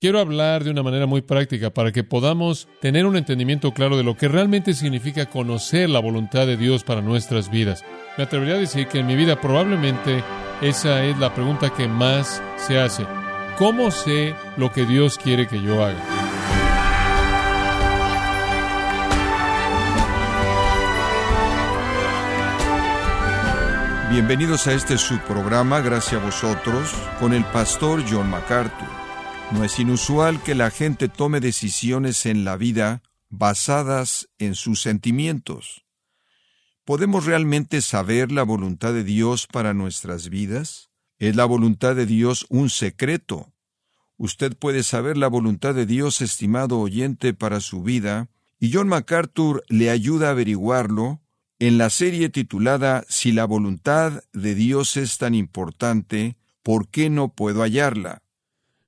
Quiero hablar de una manera muy práctica para que podamos tener un entendimiento claro de lo que realmente significa conocer la voluntad de Dios para nuestras vidas. Me atrevería a decir que en mi vida probablemente esa es la pregunta que más se hace. ¿Cómo sé lo que Dios quiere que yo haga? Bienvenidos a este subprograma, gracias a vosotros, con el pastor John MacArthur. No es inusual que la gente tome decisiones en la vida basadas en sus sentimientos. ¿Podemos realmente saber la voluntad de Dios para nuestras vidas? ¿Es la voluntad de Dios un secreto? Usted puede saber la voluntad de Dios, estimado oyente, para su vida, y John MacArthur le ayuda a averiguarlo en la serie titulada Si la voluntad de Dios es tan importante, ¿por qué no puedo hallarla?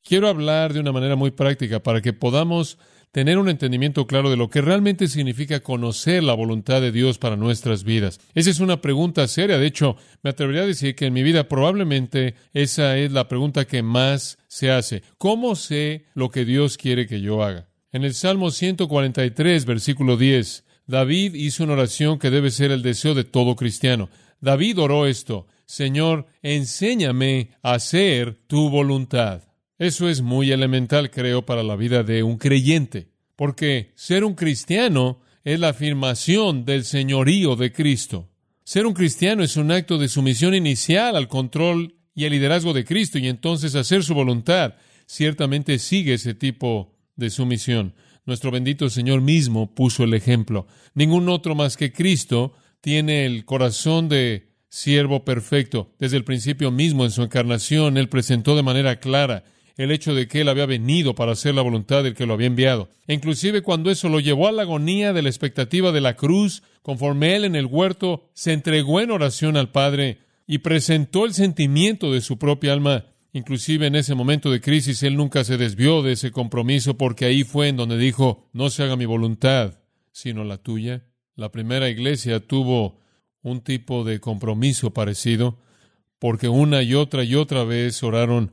Quiero hablar de una manera muy práctica para que podamos tener un entendimiento claro de lo que realmente significa conocer la voluntad de Dios para nuestras vidas. Esa es una pregunta seria. De hecho, me atrevería a decir que en mi vida probablemente esa es la pregunta que más se hace. ¿Cómo sé lo que Dios quiere que yo haga? En el Salmo 143, versículo 10, David hizo una oración que debe ser el deseo de todo cristiano. David oró esto, Señor, enséñame a hacer tu voluntad. Eso es muy elemental, creo, para la vida de un creyente, porque ser un cristiano es la afirmación del señorío de Cristo. Ser un cristiano es un acto de sumisión inicial al control y al liderazgo de Cristo, y entonces hacer su voluntad ciertamente sigue ese tipo de sumisión. Nuestro bendito Señor mismo puso el ejemplo. Ningún otro más que Cristo tiene el corazón de siervo perfecto. Desde el principio mismo en su encarnación, Él presentó de manera clara el hecho de que él había venido para hacer la voluntad del que lo había enviado. E inclusive cuando eso lo llevó a la agonía de la expectativa de la cruz, conforme él en el huerto se entregó en oración al Padre y presentó el sentimiento de su propia alma, inclusive en ese momento de crisis, él nunca se desvió de ese compromiso porque ahí fue en donde dijo, no se haga mi voluntad, sino la tuya. La primera iglesia tuvo un tipo de compromiso parecido, porque una y otra y otra vez oraron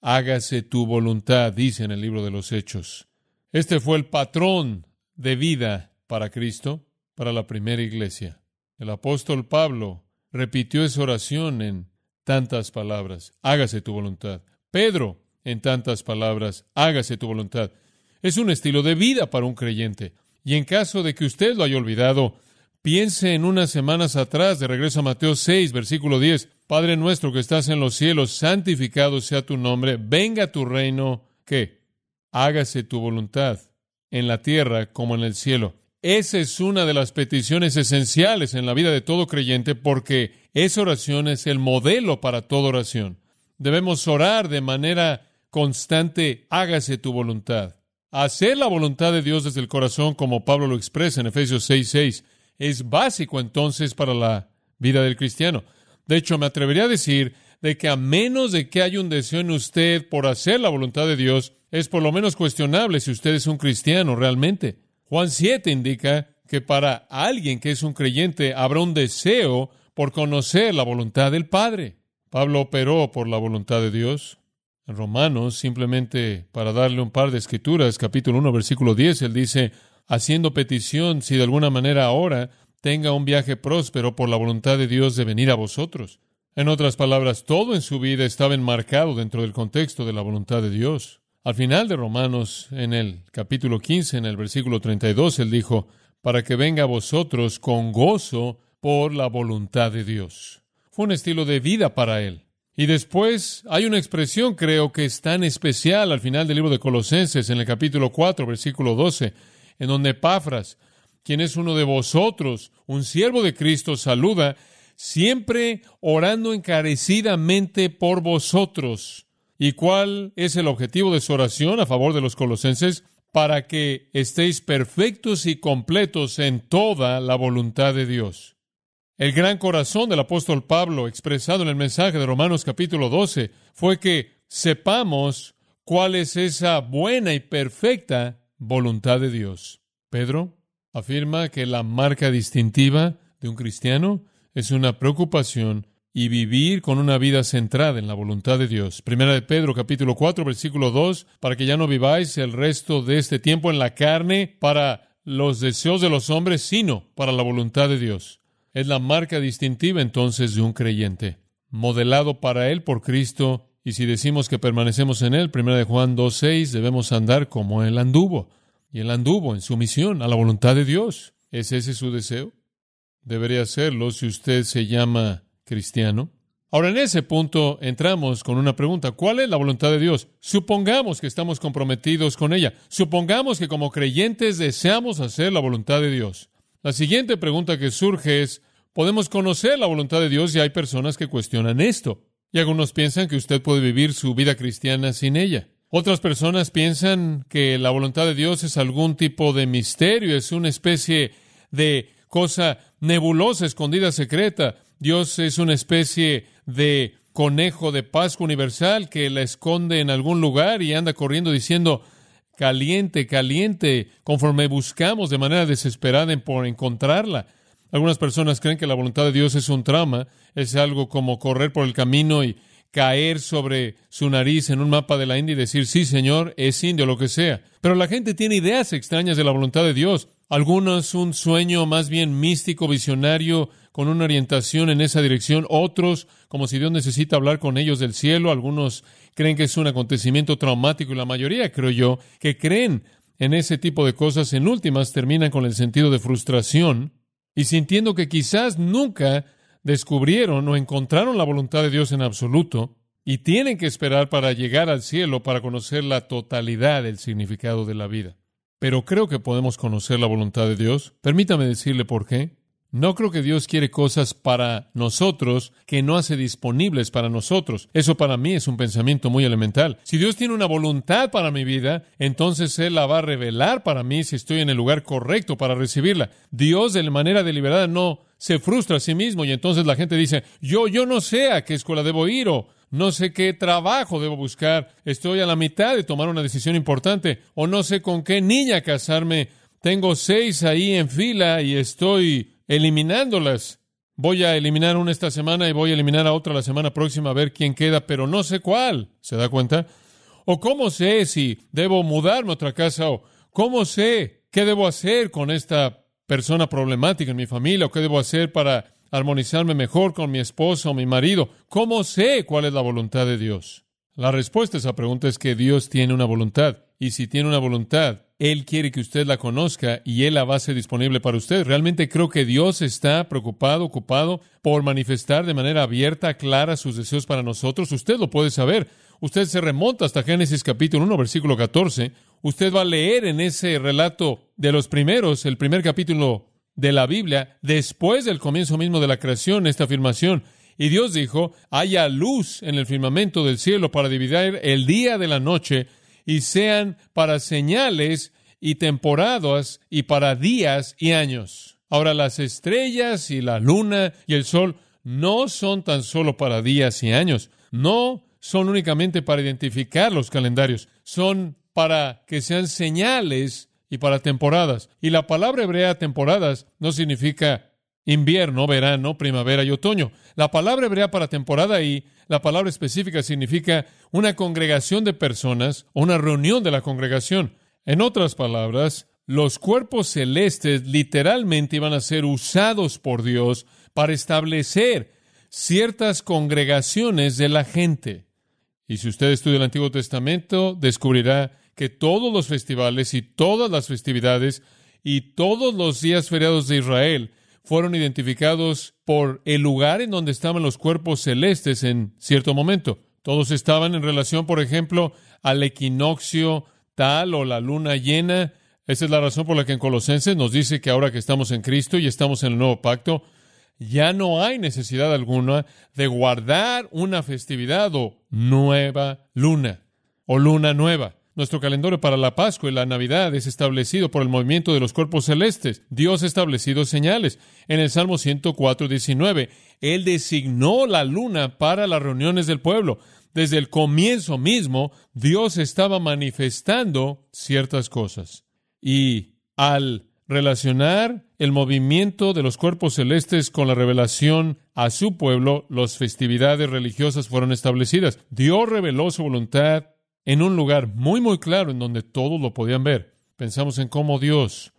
hágase tu voluntad, dice en el libro de los Hechos. Este fue el patrón de vida para Cristo, para la primera iglesia. El apóstol Pablo repitió esa oración en tantas palabras, hágase tu voluntad. Pedro, en tantas palabras, hágase tu voluntad. Es un estilo de vida para un creyente. Y en caso de que usted lo haya olvidado, piense en unas semanas atrás, de regreso a Mateo 6, versículo 10. Padre nuestro que estás en los cielos, santificado sea tu nombre, venga tu reino, que hágase tu voluntad en la tierra como en el cielo. Esa es una de las peticiones esenciales en la vida de todo creyente porque esa oración es el modelo para toda oración. Debemos orar de manera constante, hágase tu voluntad. Hacer la voluntad de Dios desde el corazón, como Pablo lo expresa en Efesios 6:6, es básico entonces para la vida del cristiano. De hecho, me atrevería a decir de que a menos de que haya un deseo en usted por hacer la voluntad de Dios, es por lo menos cuestionable si usted es un cristiano realmente. Juan 7 indica que para alguien que es un creyente habrá un deseo por conocer la voluntad del Padre. Pablo operó por la voluntad de Dios. En Romanos, simplemente para darle un par de escrituras, capítulo 1, versículo 10, él dice, haciendo petición, si de alguna manera ahora tenga un viaje próspero por la voluntad de Dios de venir a vosotros. En otras palabras, todo en su vida estaba enmarcado dentro del contexto de la voluntad de Dios. Al final de Romanos, en el capítulo 15, en el versículo 32, él dijo, para que venga a vosotros con gozo por la voluntad de Dios. Fue un estilo de vida para él. Y después hay una expresión, creo que es tan especial al final del libro de Colosenses, en el capítulo 4, versículo 12, en donde Epafras, quien es uno de vosotros, un siervo de Cristo, saluda, siempre orando encarecidamente por vosotros. ¿Y cuál es el objetivo de su oración a favor de los colosenses? Para que estéis perfectos y completos en toda la voluntad de Dios. El gran corazón del apóstol Pablo, expresado en el mensaje de Romanos capítulo 12, fue que sepamos cuál es esa buena y perfecta voluntad de Dios. Pedro, afirma que la marca distintiva de un cristiano es una preocupación y vivir con una vida centrada en la voluntad de Dios. Primera de Pedro capítulo 4 versículo 2, para que ya no viváis el resto de este tiempo en la carne para los deseos de los hombres, sino para la voluntad de Dios. Es la marca distintiva entonces de un creyente, modelado para él por Cristo, y si decimos que permanecemos en él, Primera de Juan 2.6, debemos andar como él anduvo, y él anduvo en sumisión a la voluntad de Dios. ¿Es ese su deseo? Debería serlo si usted se llama cristiano. Ahora, en ese punto entramos con una pregunta. ¿Cuál es la voluntad de Dios? Supongamos que estamos comprometidos con ella. Supongamos que como creyentes deseamos hacer la voluntad de Dios. La siguiente pregunta que surge es, ¿podemos conocer la voluntad de Dios? Y hay personas que cuestionan esto. Y algunos piensan que usted puede vivir su vida cristiana sin ella. Otras personas piensan que la voluntad de Dios es algún tipo de misterio, es una especie de cosa nebulosa, escondida, secreta. Dios es una especie de conejo de Pascua universal que la esconde en algún lugar y anda corriendo diciendo, caliente, caliente, conforme buscamos de manera desesperada por encontrarla. Algunas personas creen que la voluntad de Dios es un trauma, es algo como correr por el camino y caer sobre su nariz en un mapa de la India y decir, sí, Señor, es indio, lo que sea. Pero la gente tiene ideas extrañas de la voluntad de Dios. Algunos un sueño más bien místico, visionario, con una orientación en esa dirección, otros como si Dios necesita hablar con ellos del cielo, algunos creen que es un acontecimiento traumático y la mayoría, creo yo, que creen en ese tipo de cosas, en últimas terminan con el sentido de frustración y sintiendo que quizás nunca descubrieron o encontraron la voluntad de Dios en absoluto y tienen que esperar para llegar al cielo para conocer la totalidad del significado de la vida. Pero creo que podemos conocer la voluntad de Dios. Permítame decirle por qué. No creo que Dios quiere cosas para nosotros que no hace disponibles para nosotros. Eso para mí es un pensamiento muy elemental. Si Dios tiene una voluntad para mi vida, entonces Él la va a revelar para mí si estoy en el lugar correcto para recibirla. Dios de manera deliberada no se frustra a sí mismo y entonces la gente dice, yo, yo no sé a qué escuela debo ir o no sé qué trabajo debo buscar, estoy a la mitad de tomar una decisión importante o no sé con qué niña casarme. Tengo seis ahí en fila y estoy eliminándolas. Voy a eliminar una esta semana y voy a eliminar a otra la semana próxima a ver quién queda, pero no sé cuál. ¿Se da cuenta? ¿O cómo sé si debo mudarme a otra casa? ¿O cómo sé qué debo hacer con esta persona problemática en mi familia? ¿O qué debo hacer para armonizarme mejor con mi esposa o mi marido? ¿Cómo sé cuál es la voluntad de Dios? La respuesta a esa pregunta es que Dios tiene una voluntad. Y si tiene una voluntad, él quiere que usted la conozca y Él la va a disponible para usted. Realmente creo que Dios está preocupado, ocupado por manifestar de manera abierta, clara sus deseos para nosotros. Usted lo puede saber. Usted se remonta hasta Génesis capítulo 1, versículo 14. Usted va a leer en ese relato de los primeros, el primer capítulo de la Biblia, después del comienzo mismo de la creación, esta afirmación. Y Dios dijo, haya luz en el firmamento del cielo para dividir el día de la noche y sean para señales y temporadas y para días y años. Ahora las estrellas y la luna y el sol no son tan solo para días y años, no son únicamente para identificar los calendarios, son para que sean señales y para temporadas. Y la palabra hebrea temporadas no significa invierno, verano, primavera y otoño. La palabra hebrea para temporada y la palabra específica significa una congregación de personas o una reunión de la congregación. En otras palabras, los cuerpos celestes literalmente iban a ser usados por Dios para establecer ciertas congregaciones de la gente. Y si usted estudia el Antiguo Testamento, descubrirá que todos los festivales y todas las festividades y todos los días feriados de Israel fueron identificados por el lugar en donde estaban los cuerpos celestes en cierto momento. Todos estaban en relación, por ejemplo, al equinoccio tal o la luna llena. Esa es la razón por la que en Colosenses nos dice que ahora que estamos en Cristo y estamos en el nuevo pacto, ya no hay necesidad alguna de guardar una festividad o nueva luna o luna nueva. Nuestro calendario para la Pascua y la Navidad es establecido por el movimiento de los cuerpos celestes. Dios ha establecido señales. En el Salmo 104, 19, Él designó la luna para las reuniones del pueblo. Desde el comienzo mismo, Dios estaba manifestando ciertas cosas. Y al relacionar el movimiento de los cuerpos celestes con la revelación a su pueblo, las festividades religiosas fueron establecidas. Dios reveló su voluntad en un lugar muy, muy claro en donde todos lo podían ver. Pensamos en cómo Dios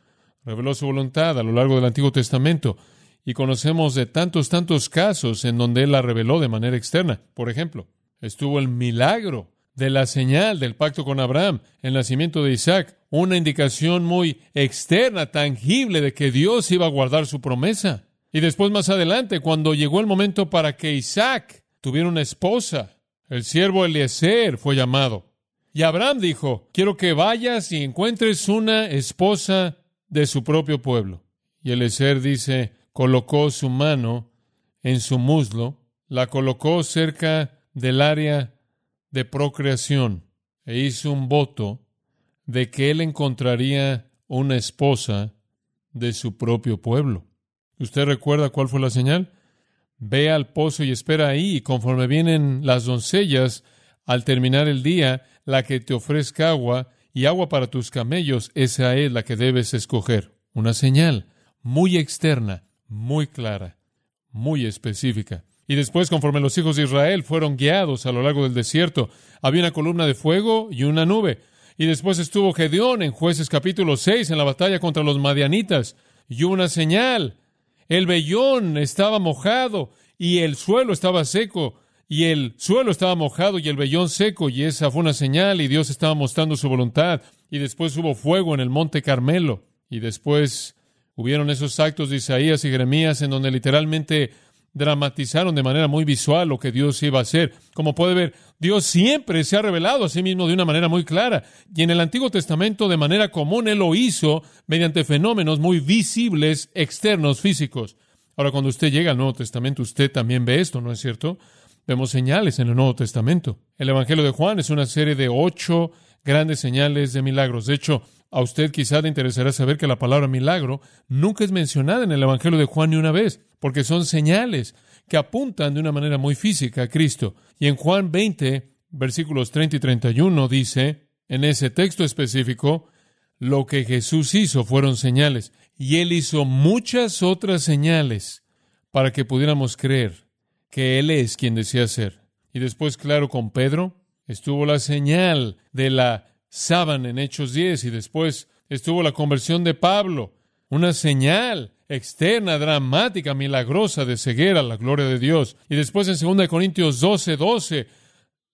reveló su voluntad a lo largo del Antiguo Testamento y conocemos de tantos, tantos casos en donde Él la reveló de manera externa. Por ejemplo, estuvo el milagro de la señal del pacto con Abraham, el nacimiento de Isaac, una indicación muy externa, tangible de que Dios iba a guardar su promesa. Y después más adelante, cuando llegó el momento para que Isaac tuviera una esposa, el siervo Eliezer fue llamado. Y Abraham dijo, quiero que vayas y encuentres una esposa de su propio pueblo. Y Eliezer dice, colocó su mano en su muslo, la colocó cerca del área de procreación e hizo un voto de que él encontraría una esposa de su propio pueblo. ¿Usted recuerda cuál fue la señal? Ve al pozo y espera ahí, conforme vienen las doncellas, al terminar el día, la que te ofrezca agua y agua para tus camellos, esa es la que debes escoger. Una señal muy externa, muy clara, muy específica. Y después, conforme los hijos de Israel fueron guiados a lo largo del desierto, había una columna de fuego y una nube. Y después estuvo Gedeón en jueces capítulo 6 en la batalla contra los madianitas. Y una señal. El vellón estaba mojado y el suelo estaba seco. Y el suelo estaba mojado y el vellón seco. Y esa fue una señal y Dios estaba mostrando su voluntad. Y después hubo fuego en el monte Carmelo. Y después hubieron esos actos de Isaías y Jeremías en donde literalmente dramatizaron de manera muy visual lo que Dios iba a hacer. Como puede ver, Dios siempre se ha revelado a sí mismo de una manera muy clara. Y en el Antiguo Testamento, de manera común, Él lo hizo mediante fenómenos muy visibles, externos, físicos. Ahora, cuando usted llega al Nuevo Testamento, usted también ve esto, ¿no es cierto? Vemos señales en el Nuevo Testamento. El Evangelio de Juan es una serie de ocho grandes señales de milagros. De hecho, a usted quizá le interesará saber que la palabra milagro nunca es mencionada en el Evangelio de Juan ni una vez, porque son señales que apuntan de una manera muy física a Cristo. Y en Juan 20, versículos 30 y 31 dice, en ese texto específico, lo que Jesús hizo fueron señales, y él hizo muchas otras señales para que pudiéramos creer que Él es quien decía ser. Y después, claro, con Pedro estuvo la señal de la sábana en Hechos 10 y después estuvo la conversión de Pablo, una señal externa, dramática, milagrosa de ceguera la gloria de Dios. Y después en 2 Corintios 12, 12,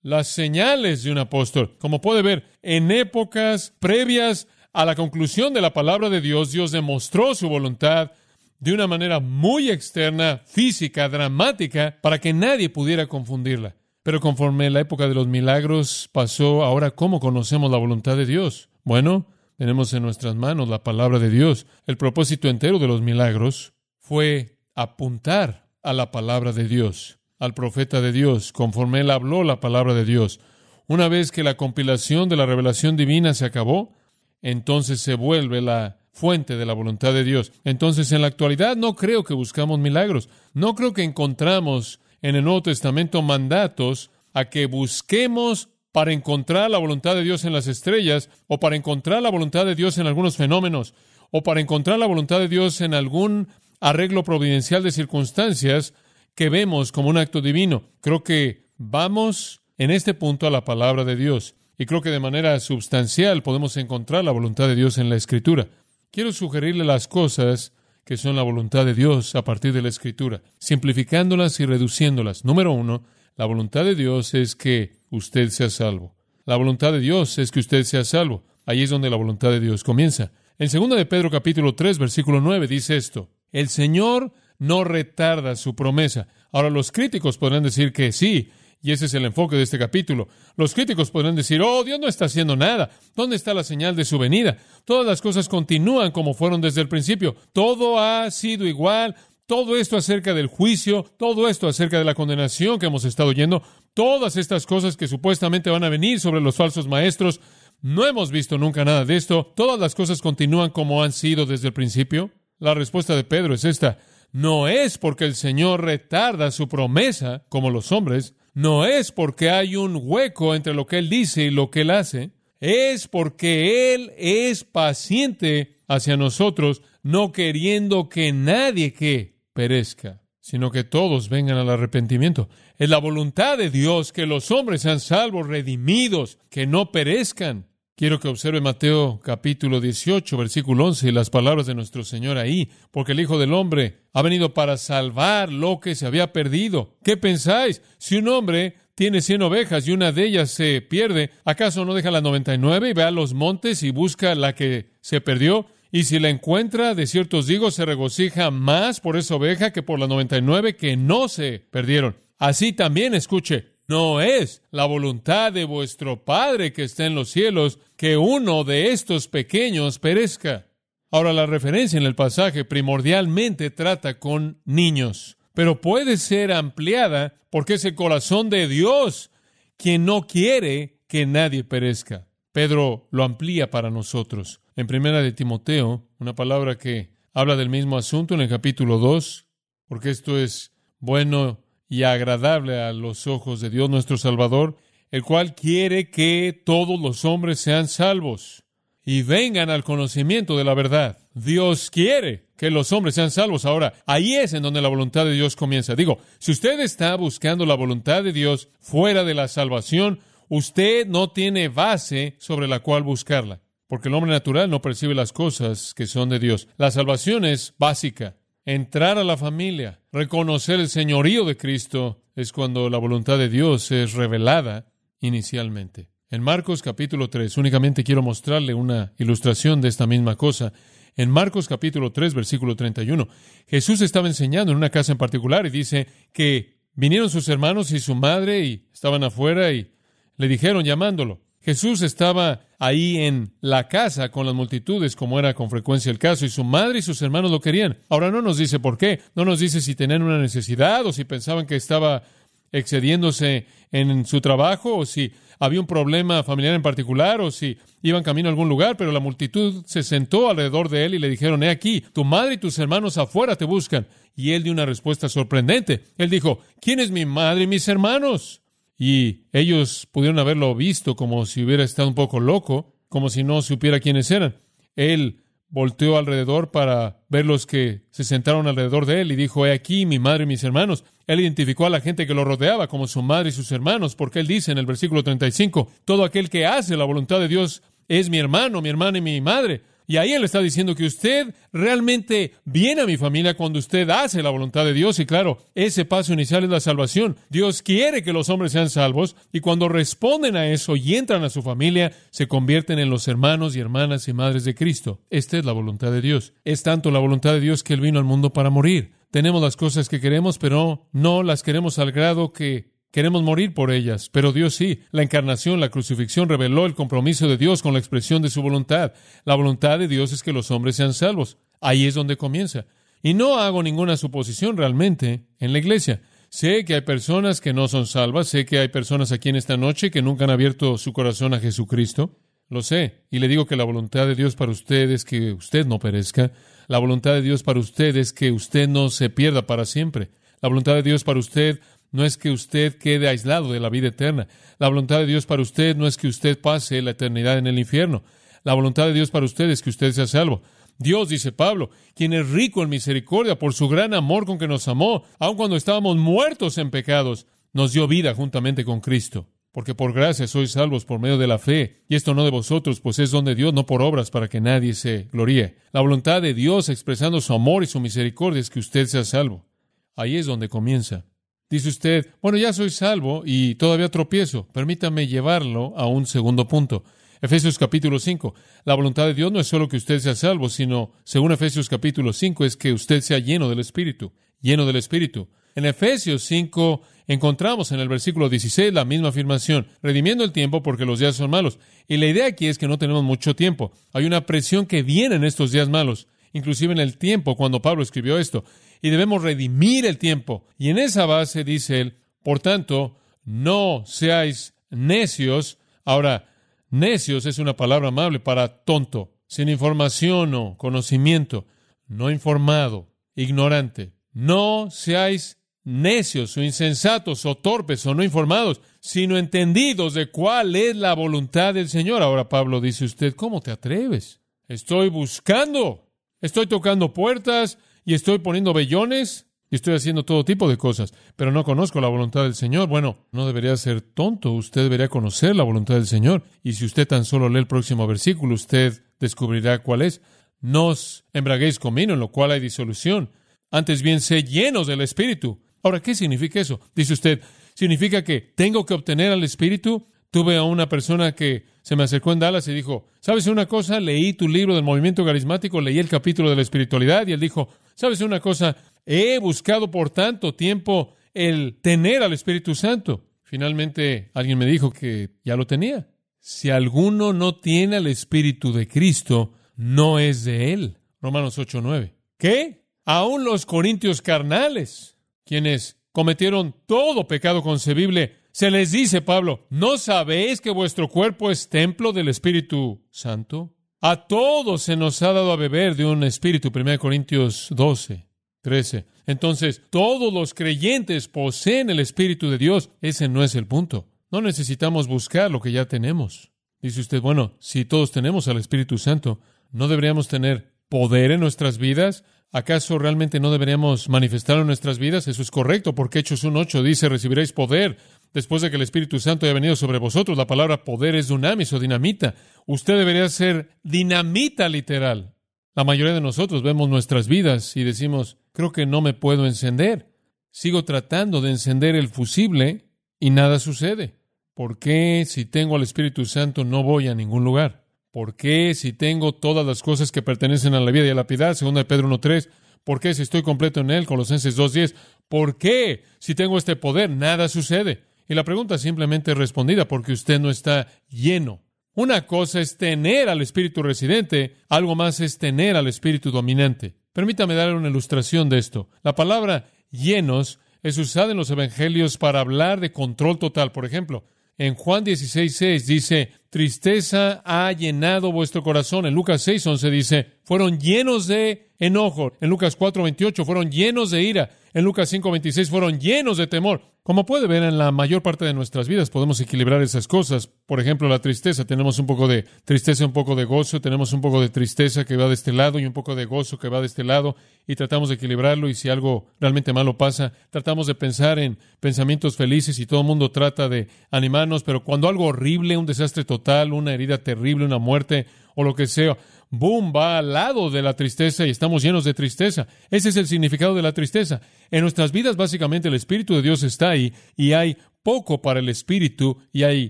las señales de un apóstol. Como puede ver, en épocas previas a la conclusión de la palabra de Dios, Dios demostró su voluntad de una manera muy externa, física, dramática, para que nadie pudiera confundirla. Pero conforme la época de los milagros pasó, ahora ¿cómo conocemos la voluntad de Dios? Bueno, tenemos en nuestras manos la palabra de Dios. El propósito entero de los milagros fue apuntar a la palabra de Dios, al profeta de Dios, conforme él habló la palabra de Dios. Una vez que la compilación de la revelación divina se acabó, entonces se vuelve la fuente de la voluntad de Dios. Entonces, en la actualidad no creo que buscamos milagros. No creo que encontramos en el Nuevo Testamento mandatos a que busquemos para encontrar la voluntad de Dios en las estrellas, o para encontrar la voluntad de Dios en algunos fenómenos, o para encontrar la voluntad de Dios en algún arreglo providencial de circunstancias que vemos como un acto divino. Creo que vamos en este punto a la palabra de Dios. Y creo que de manera sustancial podemos encontrar la voluntad de Dios en la Escritura. Quiero sugerirle las cosas que son la voluntad de Dios a partir de la Escritura, simplificándolas y reduciéndolas. Número uno, la voluntad de Dios es que usted sea salvo. La voluntad de Dios es que usted sea salvo. Ahí es donde la voluntad de Dios comienza. En 2 de Pedro capítulo 3 versículo 9 dice esto: El Señor no retarda su promesa. Ahora los críticos podrán decir que sí, y ese es el enfoque de este capítulo. Los críticos podrán decir, oh, Dios no está haciendo nada. ¿Dónde está la señal de su venida? Todas las cosas continúan como fueron desde el principio. Todo ha sido igual. Todo esto acerca del juicio, todo esto acerca de la condenación que hemos estado oyendo, todas estas cosas que supuestamente van a venir sobre los falsos maestros, no hemos visto nunca nada de esto. Todas las cosas continúan como han sido desde el principio. La respuesta de Pedro es esta. No es porque el Señor retarda su promesa, como los hombres, no es porque hay un hueco entre lo que Él dice y lo que Él hace, es porque Él es paciente hacia nosotros, no queriendo que nadie que perezca, sino que todos vengan al arrepentimiento. Es la voluntad de Dios que los hombres sean salvos, redimidos, que no perezcan. Quiero que observe Mateo capítulo 18, versículo 11, y las palabras de nuestro Señor ahí, porque el Hijo del Hombre ha venido para salvar lo que se había perdido. ¿Qué pensáis? Si un hombre tiene cien ovejas y una de ellas se pierde, ¿acaso no deja las noventa y nueve y ve a los montes y busca la que se perdió? Y si la encuentra, de cierto os digo, se regocija más por esa oveja que por las noventa y nueve que no se perdieron. Así también, escuche, no es la voluntad de vuestro Padre que está en los cielos que uno de estos pequeños perezca. Ahora la referencia en el pasaje primordialmente trata con niños, pero puede ser ampliada porque es el corazón de Dios quien no quiere que nadie perezca. Pedro lo amplía para nosotros. En primera de Timoteo, una palabra que habla del mismo asunto en el capítulo 2, porque esto es bueno y agradable a los ojos de Dios nuestro Salvador, el cual quiere que todos los hombres sean salvos y vengan al conocimiento de la verdad. Dios quiere que los hombres sean salvos. Ahora, ahí es en donde la voluntad de Dios comienza. Digo, si usted está buscando la voluntad de Dios fuera de la salvación, usted no tiene base sobre la cual buscarla, porque el hombre natural no percibe las cosas que son de Dios. La salvación es básica entrar a la familia, reconocer el señorío de Cristo, es cuando la voluntad de Dios es revelada inicialmente. En Marcos capítulo 3, únicamente quiero mostrarle una ilustración de esta misma cosa. En Marcos capítulo 3, versículo 31, Jesús estaba enseñando en una casa en particular y dice que vinieron sus hermanos y su madre y estaban afuera y le dijeron llamándolo. Jesús estaba ahí en la casa con las multitudes, como era con frecuencia el caso, y su madre y sus hermanos lo querían. Ahora no nos dice por qué, no nos dice si tenían una necesidad o si pensaban que estaba excediéndose en su trabajo o si había un problema familiar en particular o si iban camino a algún lugar, pero la multitud se sentó alrededor de él y le dijeron, he aquí, tu madre y tus hermanos afuera te buscan. Y él dio una respuesta sorprendente. Él dijo, ¿quién es mi madre y mis hermanos? Y ellos pudieron haberlo visto como si hubiera estado un poco loco, como si no supiera quiénes eran. Él volteó alrededor para ver los que se sentaron alrededor de él y dijo, he aquí mi madre y mis hermanos. Él identificó a la gente que lo rodeaba como su madre y sus hermanos, porque él dice en el versículo 35, todo aquel que hace la voluntad de Dios es mi hermano, mi hermana y mi madre. Y ahí él está diciendo que usted realmente viene a mi familia cuando usted hace la voluntad de Dios. Y claro, ese paso inicial es la salvación. Dios quiere que los hombres sean salvos y cuando responden a eso y entran a su familia, se convierten en los hermanos y hermanas y madres de Cristo. Esta es la voluntad de Dios. Es tanto la voluntad de Dios que Él vino al mundo para morir. Tenemos las cosas que queremos, pero no las queremos al grado que Queremos morir por ellas, pero Dios sí. La encarnación, la crucifixión reveló el compromiso de Dios con la expresión de su voluntad. La voluntad de Dios es que los hombres sean salvos. Ahí es donde comienza. Y no hago ninguna suposición realmente en la iglesia. Sé que hay personas que no son salvas, sé que hay personas aquí en esta noche que nunca han abierto su corazón a Jesucristo. Lo sé. Y le digo que la voluntad de Dios para usted es que usted no perezca. La voluntad de Dios para usted es que usted no se pierda para siempre. La voluntad de Dios para usted no es que usted quede aislado de la vida eterna. La voluntad de Dios para usted no es que usted pase la eternidad en el infierno. La voluntad de Dios para usted es que usted sea salvo. Dios, dice Pablo, quien es rico en misericordia por su gran amor con que nos amó, aun cuando estábamos muertos en pecados, nos dio vida juntamente con Cristo. Porque por gracia sois salvos por medio de la fe, y esto no de vosotros, pues es don de Dios, no por obras, para que nadie se gloríe. La voluntad de Dios expresando su amor y su misericordia es que usted sea salvo. Ahí es donde comienza. Dice usted, bueno, ya soy salvo y todavía tropiezo. Permítame llevarlo a un segundo punto. Efesios capítulo 5. La voluntad de Dios no es solo que usted sea salvo, sino, según Efesios capítulo 5, es que usted sea lleno del Espíritu, lleno del Espíritu. En Efesios 5 encontramos en el versículo 16 la misma afirmación, redimiendo el tiempo porque los días son malos. Y la idea aquí es que no tenemos mucho tiempo. Hay una presión que viene en estos días malos, inclusive en el tiempo cuando Pablo escribió esto y debemos redimir el tiempo. Y en esa base dice él, por tanto, no seáis necios. Ahora, necios es una palabra amable para tonto, sin información o conocimiento, no informado, ignorante. No seáis necios o insensatos o torpes o no informados, sino entendidos de cuál es la voluntad del Señor. Ahora Pablo dice usted, ¿cómo te atreves? Estoy buscando, estoy tocando puertas, y estoy poniendo vellones. y estoy haciendo todo tipo de cosas, pero no conozco la voluntad del Señor. Bueno, no debería ser tonto, usted debería conocer la voluntad del Señor. Y si usted tan solo lee el próximo versículo, usted descubrirá cuál es. No os embraguéis con vino, en lo cual hay disolución. Antes bien, sé llenos del Espíritu. Ahora, ¿qué significa eso? Dice usted, ¿significa que tengo que obtener al Espíritu? Tuve a una persona que se me acercó en Dallas y dijo, ¿sabes una cosa? Leí tu libro del movimiento carismático, leí el capítulo de la espiritualidad y él dijo, ¿sabes una cosa? He buscado por tanto tiempo el tener al Espíritu Santo. Finalmente alguien me dijo que ya lo tenía. Si alguno no tiene al Espíritu de Cristo, no es de él. Romanos 8:9. ¿Qué? Aún los corintios carnales, quienes cometieron todo pecado concebible, se les dice, Pablo, ¿no sabéis que vuestro cuerpo es templo del Espíritu Santo? A todos se nos ha dado a beber de un espíritu, 1 Corintios 12. 13. Entonces, todos los creyentes poseen el Espíritu de Dios. Ese no es el punto. No necesitamos buscar lo que ya tenemos. Dice usted, bueno, si todos tenemos al Espíritu Santo, ¿no deberíamos tener poder en nuestras vidas? ¿Acaso realmente no deberíamos manifestarlo en nuestras vidas? Eso es correcto, porque Hechos 1.8 dice, recibiréis poder después de que el Espíritu Santo haya venido sobre vosotros. La palabra poder es dunamis o dinamita. Usted debería ser dinamita literal. La mayoría de nosotros vemos nuestras vidas y decimos, creo que no me puedo encender. Sigo tratando de encender el fusible y nada sucede. ¿Por qué si tengo al Espíritu Santo no voy a ningún lugar? ¿Por qué si tengo todas las cosas que pertenecen a la vida y a la piedad? Segunda de Pedro 1.3. ¿Por qué si estoy completo en él? Colosenses 2.10. ¿Por qué si tengo este poder nada sucede? Y la pregunta simplemente es respondida porque usted no está lleno. Una cosa es tener al Espíritu residente, algo más es tener al Espíritu dominante. Permítame dar una ilustración de esto. La palabra llenos es usada en los evangelios para hablar de control total. Por ejemplo, en Juan 16.6 dice, tristeza ha llenado vuestro corazón. En Lucas 6.11 dice, fueron llenos de enojo. En Lucas 4.28 fueron llenos de ira. En Lucas 5.26 fueron llenos de temor. Como puede ver, en la mayor parte de nuestras vidas podemos equilibrar esas cosas. Por ejemplo, la tristeza. Tenemos un poco de tristeza, un poco de gozo. Tenemos un poco de tristeza que va de este lado y un poco de gozo que va de este lado. Y tratamos de equilibrarlo. Y si algo realmente malo pasa, tratamos de pensar en pensamientos felices y todo el mundo trata de animarnos. Pero cuando algo horrible, un desastre total, una herida terrible, una muerte o lo que sea, boom, va al lado de la tristeza y estamos llenos de tristeza. Ese es el significado de la tristeza. En nuestras vidas, básicamente, el Espíritu de Dios está ahí y hay poco para el Espíritu y hay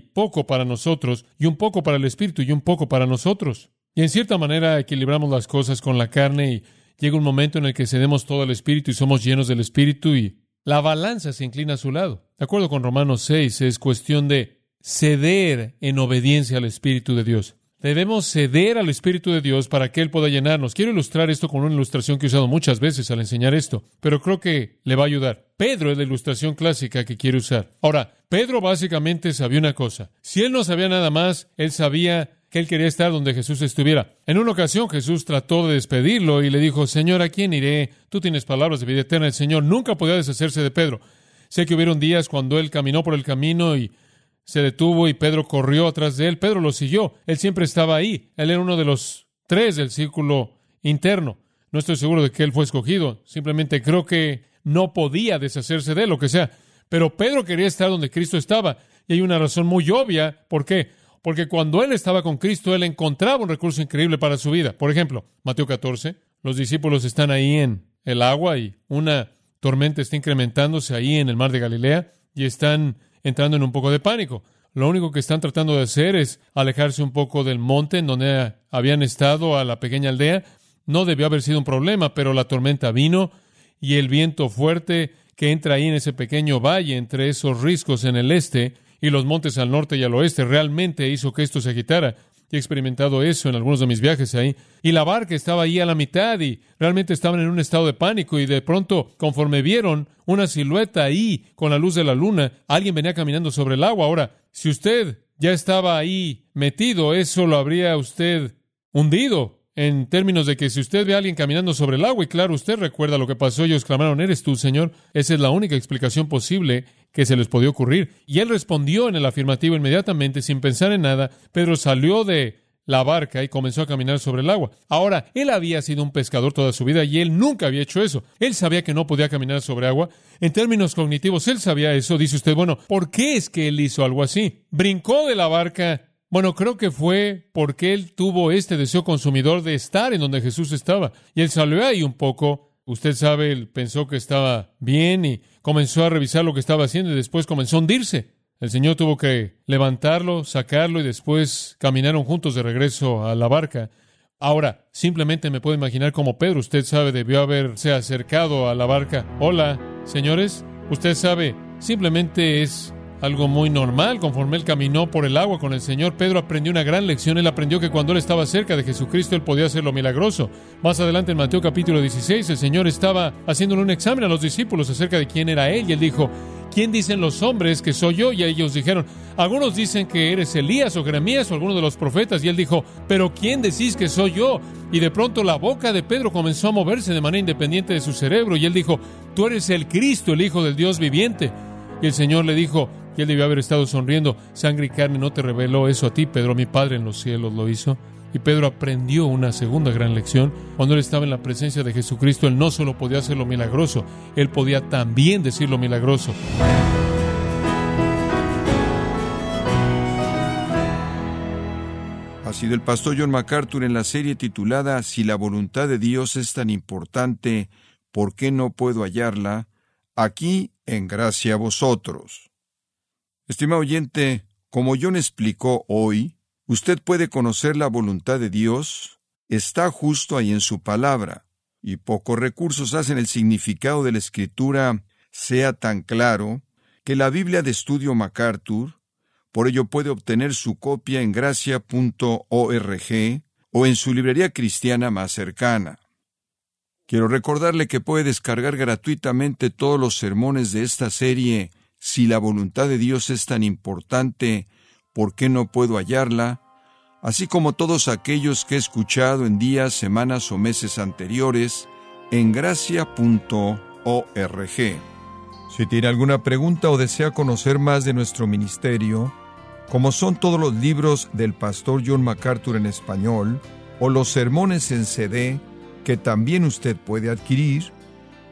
poco para nosotros y un poco para el Espíritu y un poco para nosotros. Y en cierta manera equilibramos las cosas con la carne y llega un momento en el que cedemos todo al Espíritu y somos llenos del Espíritu y la balanza se inclina a su lado. De acuerdo con Romanos 6, es cuestión de ceder en obediencia al Espíritu de Dios. Debemos ceder al Espíritu de Dios para que Él pueda llenarnos. Quiero ilustrar esto con una ilustración que he usado muchas veces al enseñar esto, pero creo que le va a ayudar. Pedro es la ilustración clásica que quiere usar. Ahora, Pedro básicamente sabía una cosa. Si él no sabía nada más, él sabía que él quería estar donde Jesús estuviera. En una ocasión Jesús trató de despedirlo y le dijo, Señor, ¿a quién iré? Tú tienes palabras de vida eterna. El Señor nunca podía deshacerse de Pedro. Sé que hubieron días cuando él caminó por el camino y se detuvo y Pedro corrió atrás de él. Pedro lo siguió. Él siempre estaba ahí. Él era uno de los tres del círculo interno. No estoy seguro de que él fue escogido. Simplemente creo que no podía deshacerse de él, lo que sea. Pero Pedro quería estar donde Cristo estaba. Y hay una razón muy obvia. ¿Por qué? Porque cuando él estaba con Cristo, él encontraba un recurso increíble para su vida. Por ejemplo, Mateo 14, los discípulos están ahí en el agua y una tormenta está incrementándose ahí en el mar de Galilea y están entrando en un poco de pánico. Lo único que están tratando de hacer es alejarse un poco del monte en donde habían estado a la pequeña aldea. No debió haber sido un problema, pero la tormenta vino y el viento fuerte que entra ahí en ese pequeño valle entre esos riscos en el este y los montes al norte y al oeste realmente hizo que esto se agitara he experimentado eso en algunos de mis viajes ahí. Y la barca estaba ahí a la mitad y realmente estaban en un estado de pánico y de pronto, conforme vieron una silueta ahí con la luz de la luna, alguien venía caminando sobre el agua. Ahora, si usted ya estaba ahí metido, eso lo habría usted hundido en términos de que si usted ve a alguien caminando sobre el agua, y claro, usted recuerda lo que pasó, ellos clamaron, ¿eres tú, Señor? Esa es la única explicación posible que se les podía ocurrir. Y él respondió en el afirmativo inmediatamente, sin pensar en nada. Pedro salió de la barca y comenzó a caminar sobre el agua. Ahora, él había sido un pescador toda su vida y él nunca había hecho eso. Él sabía que no podía caminar sobre agua. En términos cognitivos, él sabía eso. Dice usted, bueno, ¿por qué es que él hizo algo así? Brincó de la barca. Bueno, creo que fue porque él tuvo este deseo consumidor de estar en donde Jesús estaba. Y él salió ahí un poco. Usted sabe, él pensó que estaba bien y comenzó a revisar lo que estaba haciendo y después comenzó a hundirse. El Señor tuvo que levantarlo, sacarlo y después caminaron juntos de regreso a la barca. Ahora, simplemente me puedo imaginar como Pedro, usted sabe, debió haberse acercado a la barca. Hola, señores, usted sabe, simplemente es algo muy normal. Conforme él caminó por el agua con el Señor, Pedro aprendió una gran lección. Él aprendió que cuando él estaba cerca de Jesucristo, él podía hacer lo milagroso. Más adelante en Mateo capítulo 16, el Señor estaba haciéndole un examen a los discípulos acerca de quién era él y él dijo, ¿quién dicen los hombres que soy yo? Y ellos dijeron, algunos dicen que eres Elías o Jeremías o alguno de los profetas. Y él dijo, pero ¿quién decís que soy yo? Y de pronto la boca de Pedro comenzó a moverse de manera independiente de su cerebro y él dijo, tú eres el Cristo, el Hijo del Dios viviente. Y el Señor le dijo, él debió haber estado sonriendo. Sangre y carne no te reveló eso a ti, Pedro, mi Padre en los cielos lo hizo. Y Pedro aprendió una segunda gran lección. Cuando él estaba en la presencia de Jesucristo, él no solo podía hacer lo milagroso, él podía también decir lo milagroso. Ha sido el pastor John MacArthur en la serie titulada Si la voluntad de Dios es tan importante, ¿por qué no puedo hallarla? Aquí en gracia a vosotros. Estimado oyente, como John explicó hoy, usted puede conocer la voluntad de Dios, está justo ahí en su palabra, y pocos recursos hacen el significado de la escritura sea tan claro que la Biblia de Estudio MacArthur, por ello puede obtener su copia en gracia.org o en su librería cristiana más cercana. Quiero recordarle que puede descargar gratuitamente todos los sermones de esta serie si la voluntad de Dios es tan importante, ¿por qué no puedo hallarla? Así como todos aquellos que he escuchado en días, semanas o meses anteriores en gracia.org. Si tiene alguna pregunta o desea conocer más de nuestro ministerio, como son todos los libros del pastor John MacArthur en español, o los sermones en CD, que también usted puede adquirir,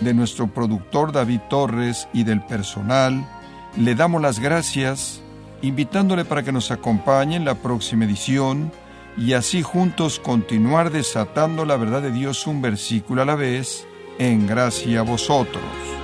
de nuestro productor David Torres y del personal, le damos las gracias, invitándole para que nos acompañe en la próxima edición y así juntos continuar desatando la verdad de Dios un versículo a la vez, en gracia a vosotros.